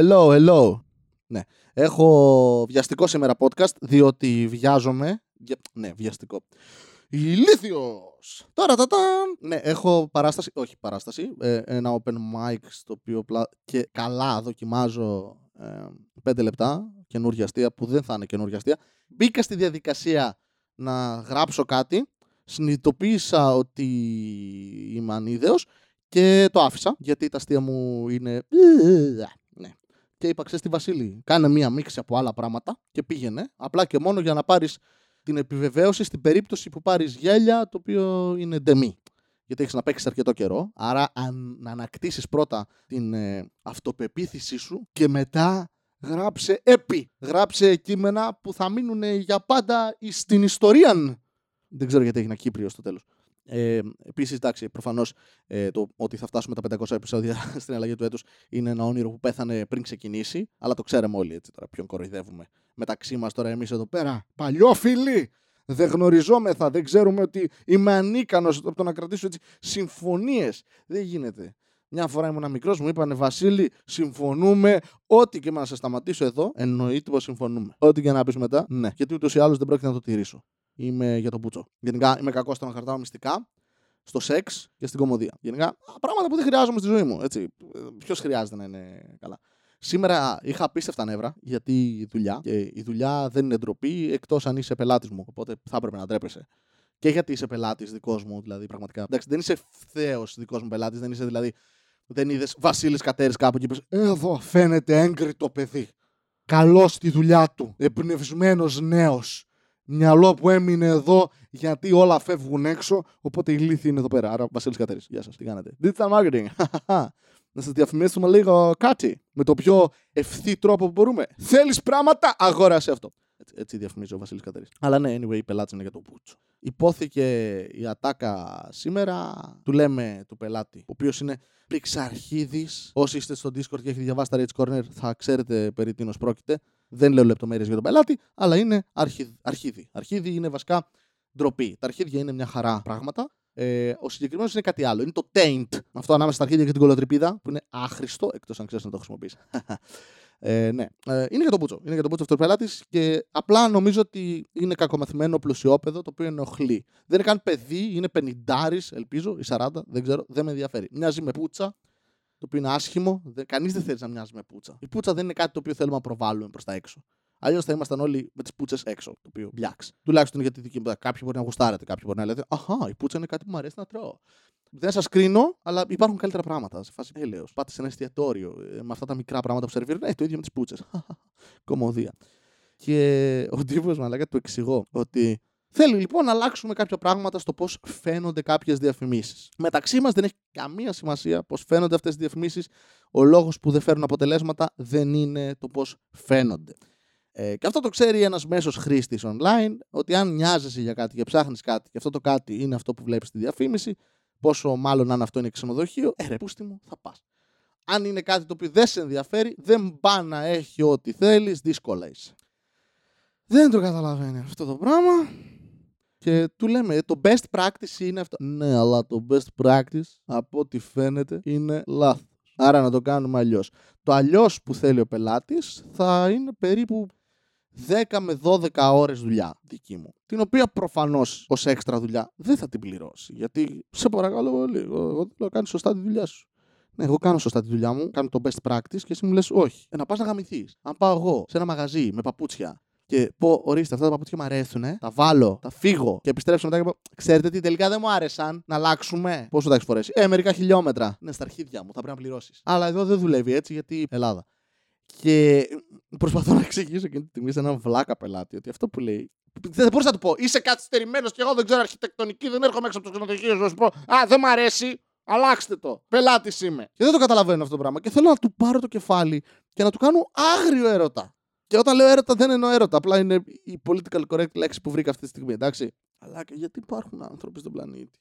hello, hello. Ναι. Έχω βιαστικό σήμερα podcast, διότι βιάζομαι. Βια- Ναι, βιαστικό. Ηλίθιος! Τώρα τα Ναι, έχω παράσταση, όχι παράσταση, ε, ένα open mic στο οποίο πλα... και καλά δοκιμάζω ε, πέντε λεπτά καινούργια αστεία που δεν θα είναι καινούργια αστεία. Μπήκα στη διαδικασία να γράψω κάτι, συνειδητοποίησα ότι είμαι ανίδεος και το άφησα γιατί τα αστεία μου είναι... Ναι. Και είπα, ξέρεις τι Βασίλη, κάνε μία μίξη από άλλα πράγματα και πήγαινε, απλά και μόνο για να πάρεις την επιβεβαίωση στην περίπτωση που πάρεις γέλια το οποίο είναι ντεμή. Γιατί έχεις να παίξεις αρκετό καιρό, άρα αν, να ανακτήσεις πρώτα την ε, αυτοπεποίθησή σου και μετά γράψε έπι. Γράψε κείμενα που θα μείνουν για πάντα στην ιστορία. Δεν ξέρω γιατί έχει ένα Κύπριος στο τέλος. Ε, Επίσης, εντάξει, προφανώς ε, το ότι θα φτάσουμε τα 500 επεισόδια στην αλλαγή του έτους είναι ένα όνειρο που πέθανε πριν ξεκινήσει, αλλά το ξέραμε όλοι έτσι τώρα. Ποιον κοροϊδεύουμε. Μεταξύ μας τώρα εμείς εδώ πέρα, παλιόφιλοι! Δεν γνωριζόμεθα, δεν ξέρουμε ότι είμαι ανίκανος από το να κρατήσω έτσι συμφωνίες. Δεν γίνεται. Μια φορά ήμουν μικρός, μου είπανε Βασίλη, συμφωνούμε. Ό,τι και να σε σταματήσω εδώ, εννοείται πως συμφωνούμε. Ό,τι και να πεις μετά, ναι. Γιατί ούτως ή άλλως δεν πρόκειται να το τηρήσω. Είμαι για το πούτσο. Γενικά είμαι κακός στο να κρατάω μυστικά, στο σεξ και στην κομμωδία. Γενικά πράγματα που δεν χρειάζομαι στη ζωή μου. Ποιος χρειάζεται να είναι καλά. Σήμερα είχα απίστευτα νεύρα γιατί η δουλειά και η δουλειά δεν είναι ντροπή εκτός αν είσαι πελάτης μου. Οπότε θα έπρεπε να ντρέπεσαι. Και γιατί είσαι πελάτης δικός μου, δηλαδή πραγματικά. Εντάξει, δεν είσαι ευθέω δικός μου πελάτης, δεν είσαι δηλαδή. Δεν είδες Βασίλης Κατέρης κάπου και είπες Εδώ φαίνεται έγκριτο παιδί. Καλός στη δουλειά του. Εμπνευσμένος νέος. Μυαλό που έμεινε εδώ γιατί όλα φεύγουν έξω. Οπότε η λύθη είναι εδώ πέρα. Άρα, Βασίλης Κατέρης. Γεια σας, τι κάνετε. Digital marketing. να σας διαφημίσουμε λίγο κάτι με το πιο ευθύ τρόπο που μπορούμε. Θέλεις πράγματα, αγόρασε αυτό. Έτσι, έτσι διαφημίζει ο Βασίλης Κατέρης. Αλλά ναι, anyway, οι πελάτε είναι για το πούτσο. Υπόθηκε η ατάκα σήμερα. Του λέμε του πελάτη, ο οποίος είναι πριξαρχίδη. Όσοι είστε στο Discord και έχετε διαβάσει τα Rage Corner, θα ξέρετε περί τίνος πρόκειται. Δεν λέω λεπτομέρειες για τον πελάτη, αλλά είναι αρχίδι. αρχίδι. Αρχίδι είναι βασικά ντροπή. Τα αρχίδια είναι μια χαρά πράγματα. Ε, ο συγκεκριμένος είναι κάτι άλλο. Είναι το taint. Αυτό ανάμεσα στα αρχίδια και την κολοτρυπίδα, που είναι άχρηστο, εκτός αν ξέρεις να το χρησιμοποιήσει. ε, ναι. Ε, είναι για τον Πούτσο. Είναι για τον Πούτσο αυτός ο πελάτης και απλά νομίζω ότι είναι κακομαθημένο πλουσιόπεδο το οποίο ενοχλεί. Δεν είναι καν παιδί, είναι πενιντάρης, ελπίζω, ή 40, δεν ξέρω, δεν με ενδιαφέρει. Μοιάζει με πούτσα, το οποίο είναι άσχημο. Κανείς δεν θέλει να μοιάζει με πούτσα. Η πούτσα δεν είναι κάτι το οποίο θέλουμε να προβάλλουμε προς τα έξω. Αλλιώς θα ήμασταν όλοι με τις πούτσες έξω. Το οποίο μπλιάξ. Τουλάχιστον για τη δική μου. Κάποιοι μπορεί να γουστάρετε, κάποιοι μπορεί να λέτε Αχά, η πούτσα είναι κάτι που μου αρέσει να τρώω. Δεν σας κρίνω, αλλά υπάρχουν καλύτερα πράγματα. Σε φάση έλεος. Πάτε σε ένα εστιατόριο ε, με αυτά τα μικρά πράγματα που σερβίρουν. Ε, το ίδιο με τις πούτσες. Κομμωδία. Και ο τύπος μαλάκα του εξηγώ ότι Θέλει λοιπόν να αλλάξουμε κάποια πράγματα στο πώς φαίνονται κάποιες διαφημίσεις. Μεταξύ μας δεν έχει καμία σημασία πώς φαίνονται αυτές τι διαφημίσεις. Ο λόγος που δεν φέρνουν αποτελέσματα δεν είναι το πώς φαίνονται. Ε, και αυτό το ξέρει ένας μέσος χρήστης online, ότι αν νοιάζεσαι για κάτι και ψάχνεις κάτι, και αυτό το κάτι είναι αυτό που βλέπεις στη διαφήμιση, πόσο μάλλον αν αυτό είναι ξενοδοχείο, ε, ρε, πούστη μου, θα πας. Αν είναι κάτι το οποίο δεν σε ενδιαφέρει, δεν πά να έχει ό,τι θέλεις, δύσκολα είσαι. Δεν το καταλαβαίνει αυτό το πράγμα. Και του λέμε, το best practice είναι αυτό. Ναι, αλλά το best practice, από ό,τι φαίνεται, είναι λάθος. Άρα να το κάνουμε αλλιώς. Το αλλιώς που θέλει ο πελάτης θα είναι περίπου 10 με 12 ώρες δουλειά δική μου. Την οποία προφανώς ως έξτρα δουλειά δεν θα την πληρώσει. Γιατί σε παρακαλώ πολύ, εγώ θέλω να κάνεις σωστά τη δουλειά σου. Ναι, εγώ κάνω σωστά τη δουλειά μου, κάνω το best practice και εσύ μου λες όχι. Ε, να πας να γαμηθείς. Αν πάω εγώ σε ένα μαγαζί με παπούτσια και πω, ορίστε, αυτά τα παπούτσια μου αρέσουν, τα βάλω, τα φύγω και επιστρέψω μετά και πω, ξέρετε τι, τελικά δεν μου άρεσαν να αλλάξουμε. Πόσο θα έχεις φορέσει; Ε, μερικά χιλιόμετρα. Ναι, στα αρχίδια μου, θα πρέπει να πληρώσεις. Αλλά εδώ δεν δουλεύει έτσι γιατί Ελλάδα. Και προσπαθώ να εξηγήσω εκείνη τη στιγμή σε έναν βλάκα πελάτη ότι αυτό που λέει. Δεν μπορούσα να του πω. Είσαι καθυστερημένος και εγώ δεν ξέρω αρχιτεκτονική, δεν έρχομαι έξω από το ξενοδοχείο να σου πω. Α, δεν μ' αρέσει. Αλλάξτε το. Πελάτης είμαι. Και δεν το καταλαβαίνω αυτό το πράγμα. Και θέλω να του πάρω το κεφάλι και να του κάνω άγριο έρωτα. Και όταν λέω έρωτα δεν εννοώ έρωτα. Απλά είναι η political correct λέξη που βρήκα αυτή τη στιγμή. Εντάξει. Αλλά και γιατί υπάρχουν άνθρωποι στον πλανήτη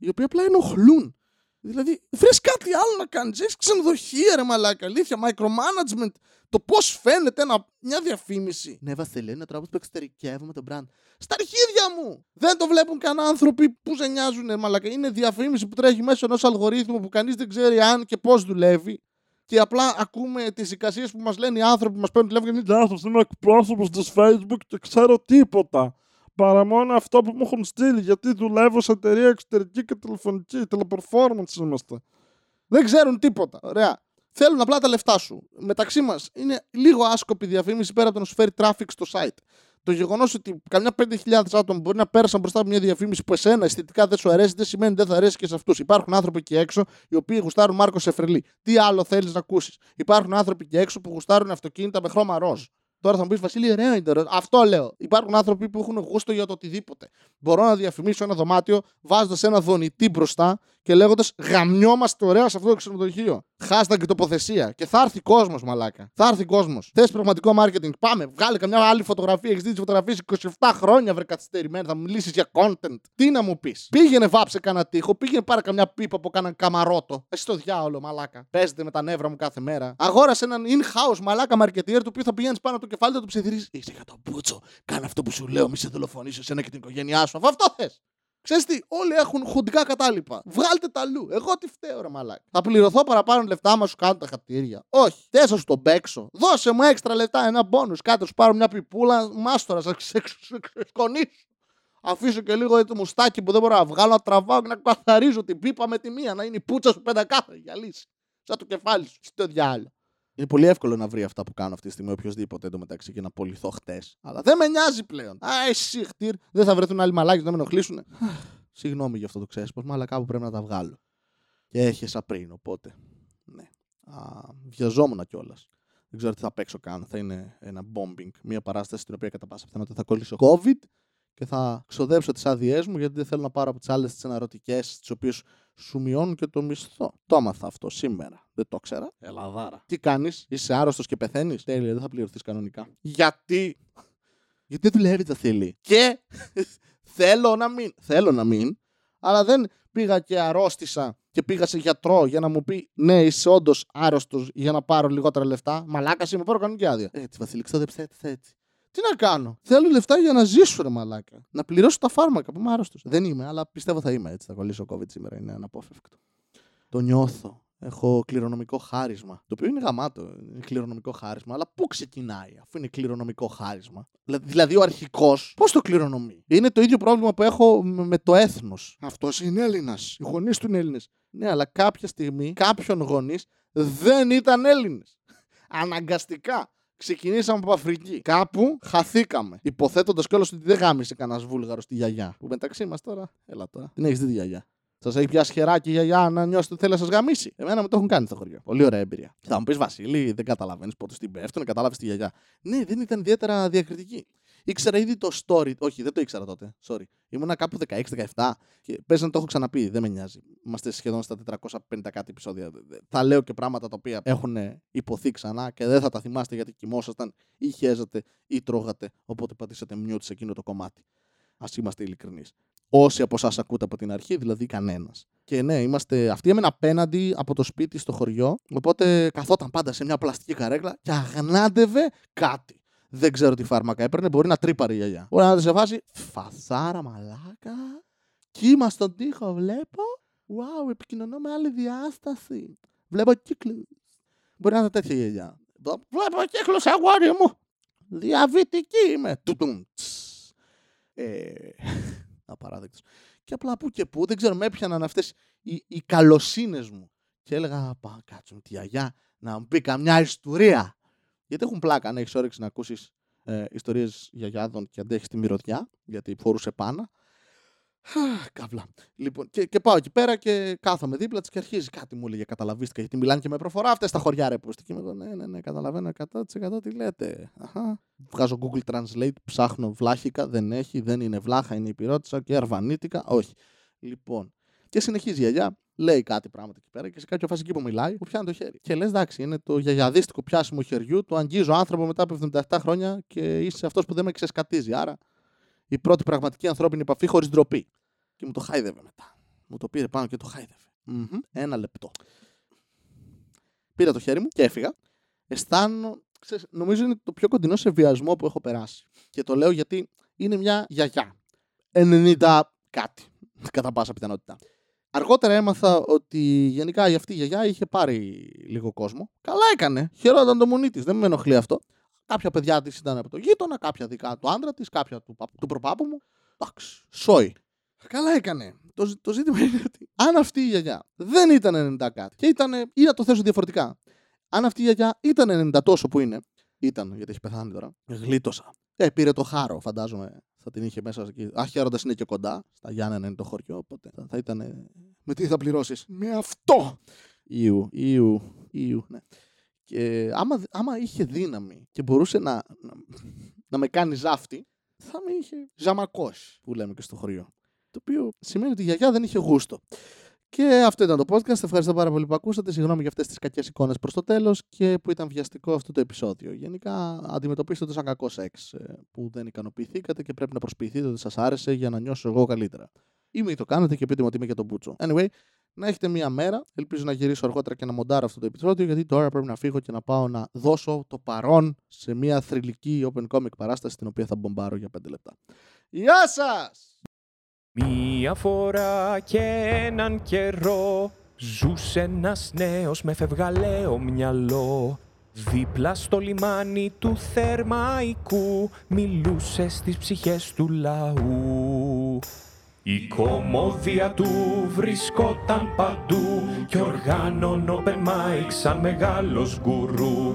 οι οποίοι απλά ενοχλούν. Δηλαδή, βρει κάτι άλλο να κάνεις. Έχεις ξενοδοχεία, ρε μαλάκα. Αλήθεια, micromanagement. Το πώς φαίνεται ένα, μια διαφήμιση. Ναι, Βασιλέ, είναι τρόπο που εξωτερικεύουμε τον brand. Στα αρχίδια μου! Δεν το βλέπουν καν άνθρωποι που σε νοιάζουν, μαλάκα. Είναι διαφήμιση που τρέχει μέσω ενός αλγορίθμου που κανείς δεν ξέρει αν και πώς δουλεύει. Και απλά ακούμε τις εικασίες που μας λένε οι άνθρωποι που μας παίρνουν τηλέφωνο και λένε Γεια είμαι εκπρόσωπος της Facebook και ξέρω τίποτα. Παρά μόνο αυτό που μου έχουν στείλει, γιατί δουλεύω σε εταιρεία εξωτερική και τηλεφωνική. Teleperformance είμαστε. Δεν ξέρουν τίποτα. Ωραία. Θέλουν απλά τα λεφτά σου. Μεταξύ μας είναι λίγο άσκοπη διαφήμιση πέρα από το να σου φέρει traffic στο site. Το γεγονός ότι καμιά 5.000 άτομα μπορεί να πέρασαν μπροστά από μια διαφήμιση που εσένα αισθητικά δεν σου αρέσει, δεν σημαίνει ότι δεν θα αρέσει και σε αυτούς. Υπάρχουν άνθρωποι εκεί έξω οι οποίοι γουστάρουν Μάρκος Σεφρελί. Τι άλλο θέλεις να ακούσεις; Υπάρχουν άνθρωποι εκεί έξω που γουστάρουν αυτοκίνητα με χρώμα ροζ. Τώρα θα μου πεις Βασίλη, ωραίο είναι το Αυτό λέω. Υπάρχουν άνθρωποι που έχουν γούστο για το οτιδήποτε. Μπορώ να διαφημίσω ένα δωμάτιο βάζοντας ένα δονητή μπροστά και λέγοντας Γαμιόμαστε ωραία σε αυτό το ξενοδοχείο. Hashtag και τοποθεσία. Και θα έρθει κόσμος, μαλάκα. Θα έρθει κόσμος. Θες πραγματικό marketing. Πάμε, βγάλε καμιά άλλη φωτογραφία. Έχεις δει τις φωτογραφίες 27 χρόνια βρε καθυστερημένα. Θα μιλήσεις για content. Τι να μου πεις. Πήγαινε βάψε κανένα τείχο. Πήγαινε πάρε καμιά πίπα που κάναν καμαρότο. Εσύ το διάολο, μαλάκα. Παίζετε με τα νεύρα μου κάθε μέρα. Αγόρασε έναν in-house μαλάκα marketeer του οποίο θα πηγαίνεις πάνω το κεφάλι του ψιθυρίζεις. Είσαι για τον μπούτσο. Κάνε αυτό που σου λέω. Μη σε δολοφονήσω εσένα και την οικογένειά σου. Αυτό θες. Ξέρεις τι, όλοι έχουν χουντικά κατάλοιπα. Βγάλτε τα αλλού. Εγώ τι φταίω, ρε μαλάκι. Θα πληρωθώ παραπάνω λεφτά μα σου κάνω τα χατήρια. Όχι. Θες να σου τον παίξω. Δώσε μου έξτρα λεφτά, ένα μπόνους. Κάτω σου πάρω μια πιπούλα, μάστορα, θα σκονίσω. Αφήσω και λίγο το μουστάκι που δεν μπορώ να βγάλω, να τραβάω και να καθαρίζω την πίπα με τη μία. Να είναι η πούτσα σου πεντακάθαρη για λύση. Σαν το κεφάλι σου. Στο διάλογο. Είναι πολύ εύκολο να βρει αυτά που κάνω αυτή τη στιγμή οποιοδήποτε εντωμεταξύ και να πολιθώ χτες. Αλλά δεν με νοιάζει πλέον. Α, εσύ χτύρ, δεν θα βρεθούν άλλοι μαλάκι να με ενοχλήσουν. Συγγνώμη για αυτό το ξέσπασμα, αλλά κάπου πρέπει να τα βγάλω. Και έχεσα πριν, οπότε. Ναι. Α, βιαζόμουν κιόλας. Δεν ξέρω τι θα παίξω καν. Θα είναι ένα bombing. Μια παράσταση στην οποία κατά πάσα πιθανότητα θα κολλήσω COVID και θα ξοδέψω τις άδειές μου γιατί δεν θέλω να πάρω από τις άλλες τις αναρωτικές, τις οποίες σου μειώνουν και το μισθό. Το άμαθα αυτό σήμερα. Δεν το ξέρα. Ελαδάρα. Τι κάνεις, είσαι άρρωστος και πεθαίνεις; Τέλεια, δεν θα πληρωθείς κανονικά. Γιατί; Γιατί δεν δουλεύει τα θέλει. Και θέλω να μην. Θέλω να μην. Αλλά δεν πήγα και αρρώστησα και πήγα σε γιατρό για να μου πει Ναι, είσαι όντως άρρωστος για να πάρω λιγότερα λεφτά. Μαλάκας είμαι, πάρω κανονική άδεια. Έτσι, Βασίλη, ξόδεψε έτσι, έτσι. Τι να κάνω; Θέλω λεφτά για να ζήσω, ρε μαλάκα. Να πληρώσω τα φάρμακα που είμαι άρρωστος. Δεν είμαι, αλλά πιστεύω θα είμαι έτσι. Θα κολλήσω COVID σήμερα. Είναι αναπόφευκτο. Το νιώθω. Έχω κληρονομικό χάρισμα. Το οποίο είναι γαμάτο. Είναι κληρονομικό χάρισμα. Αλλά πού ξεκινάει, αφού είναι κληρονομικό χάρισμα; Δηλαδή, ο αρχικός, πώς το κληρονομεί; Είναι το ίδιο πρόβλημα που έχω με το έθνος. Αυτός είναι Έλληνας. Οι γονείς του είναι Έλληνες. Ναι, αλλά κάποια στιγμή κάποιον γονείς δεν ήταν Έλληνες. Αναγκαστικά ξεκινήσαμε από Αφρική. Κάπου χαθήκαμε. Υποθέτοντας κιόλας ότι δεν γάμισε κανένας βούλγαρος στη γιαγιά. Που μεταξύ μας τώρα, έλα τώρα. Την έχεις δει τη γιαγιά. Σας έχει πιάσει χεράκι για, για να νιώσετε ότι θέλει να σας γαμίσει. Εμένα μου το έχουν κάνει στο χωριό. Πολύ ωραία εμπειρία. Θα μου πεις Βασίλη, δεν καταλαβαίνεις πότε στην πέφτουν, κατάλαβε τη γιαγιά. Ναι, δεν ήταν ιδιαίτερα διακριτική. Ήξερα ήδη το story. Όχι, δεν το ήξερα τότε. Sorry. Ήμουνα κάπου 16-17 και πες να το έχω ξαναπεί. Δεν με νοιάζει. Είμαστε σχεδόν στα 450 κάτι επεισόδια. Θα λέω και πράγματα τα οποία έχουν υποθεί ξανά και δεν θα τα θυμάστε γιατί κοιμόσασταν ή χέζατε ή τρώγατε. Οπότε πατήσατε μιούτ σε εκείνο το κομμάτι. Α είμαστε ειλικρινείς. Όσοι από εσάς ακούτε από την αρχή, δηλαδή κανένας. Και ναι, είμαστε. Αυτή έμενα απέναντι από το σπίτι στο χωριό. Οπότε καθόταν πάντα σε μια πλαστική καρέκλα και αγνάντευε κάτι. Δεν ξέρω τι φάρμακα έπαιρνε. Μπορεί να τρύπαρε η γιαγιά. Μπορεί να σε βάζει φασάρα μαλάκα. Κύμα στον τοίχο βλέπω. Wow, επικοινωνώ με άλλη διάσταση. Βλέπω κύκλους. Μπορεί να είναι τέτοια γιαγιά. Βλέπω κύκλους, αγόρι μου. Διαβητική είμαι. Τουτουμ. Ε, απαράδεκτος. Και απλά που και που, δεν ξέρω, με έπιαναν αυτές οι, οι καλοσύνες μου. Και έλεγα, πά, κάτσω με τη γιαγιά να μου πει καμιά ιστορία. Γιατί έχουν πλάκα αν έχεις όρεξη να ακούσεις ε, ιστορίες γιαγιάδων και αντέχεις τη μυρωδιά, γιατί φορούσε πάνω. Καύλα. Λοιπόν, και, και πάω εκεί πέρα και κάθομαι δίπλα της και αρχίζει κάτι μου έλεγε. Καταλαβίστηκα γιατί μιλάνε και με προφορά αυτές τα χωριά ρε που εκεί. Ναι, ναι, ναι, καταλαβαίνω 100% τι λέτε. Αχα. Βγάζω Google Translate, ψάχνω βλάχικα, δεν έχει, δεν είναι βλάχα, είναι υπηρώτησα και αρβανίτικα, όχι. Λοιπόν, και συνεχίζει η γιαγιά λέει κάτι πράγματα εκεί πέρα και σε κάποια φάση εκεί που μιλάει, που πιάνει το χέρι. Και λες, εντάξει, είναι το γιαγιαδίστικο πιάσιμο χεριού, το αγγίζω άνθρωπο μετά από 77 χρόνια και είσαι αυτός που δεν με ξεσκατίζει. Άρα η πρώτη πραγματική ανθρώπινη επαφή χωρίς ντροπή. Και μου το χάιδευε μετά. Μου το πήρε πάνω και το χάιδευε. Mm-hmm. Ένα λεπτό. Πήρα το χέρι μου και έφυγα. Αισθάνω, ξέρεις, νομίζω είναι το πιο κοντινό σε βιασμό που έχω περάσει. Και το λέω γιατί είναι μια γιαγιά. 90 κάτι. Κατά πάσα πιθανότητα Αργότερα έμαθα ότι γενικά η αυτή η γιαγιά είχε πάρει λίγο κόσμο. Καλά έκανε. Χαιρόταν το μουνί της. Δεν με ενοχλεί αυτό. Κάποια παιδιά της ήταν από το γείτονα, κάποια δικά του άντρα της, κάποια του, του προπάπου μου. Εντάξει, σόι. Καλά έκανε. Το, το ζήτημα είναι ότι αν αυτή η γιαγιά δεν ήταν 90 κάτι και ήταν. ή να το θέσω διαφορετικά. Αν αυτή η γιαγιά ήταν 90 τόσο που είναι, ήταν γιατί έχει πεθάνει τώρα, γλίτωσα. Ε, πήρε το χάρο, φαντάζομαι. Θα την είχε μέσα εκεί. Αχαίροντα είναι και κοντά. Στα Γιάννενα είναι το χωριό. Οπότε θα, θα ήταν. Με τι θα πληρώσεις. Με αυτό! Ιου, Ιου, Ιου, ναι. Και άμα, άμα είχε δύναμη και μπορούσε να, να, να με κάνει ζάφτη, θα με είχε ζαμακό, που λέμε και στο χωριό. Το οποίο σημαίνει ότι η γιαγιά δεν είχε γούστο. Και αυτό ήταν το podcast. Ευχαριστώ πάρα πολύ που ακούσατε. Συγγνώμη για αυτές τις κακές εικόνες προς το τέλος και που ήταν βιαστικό αυτό το επεισόδιο. Γενικά, αντιμετωπίστε το σαν κακό σεξ ε, που δεν ικανοποιηθήκατε και πρέπει να προσποιηθείτε ότι σας άρεσε για να νιώσω εγώ καλύτερα. Ή μην το κάνετε και πείτε μου ότι είμαι για τον Μπούτσο. Anyway, να έχετε μία μέρα. Ελπίζω να γυρίσω αργότερα και να μοντάρω αυτό το επεισόδιο, γιατί τώρα πρέπει να φύγω και να πάω να δώσω το παρόν σε μία θρηλυκή open comic παράσταση, την οποία θα μπομπάρω για 5 λεπτά. Γεια σας! Μία φορά και έναν καιρό Ζούσε ένας νέος με φευγαλαίο μυαλό Δίπλα στο λιμάνι του Θερμαϊκού Μιλούσε στις ψυχές του λαού η κομμόδια του βρισκόταν παντού και οργάνων open mic σαν μεγάλος γκουρού.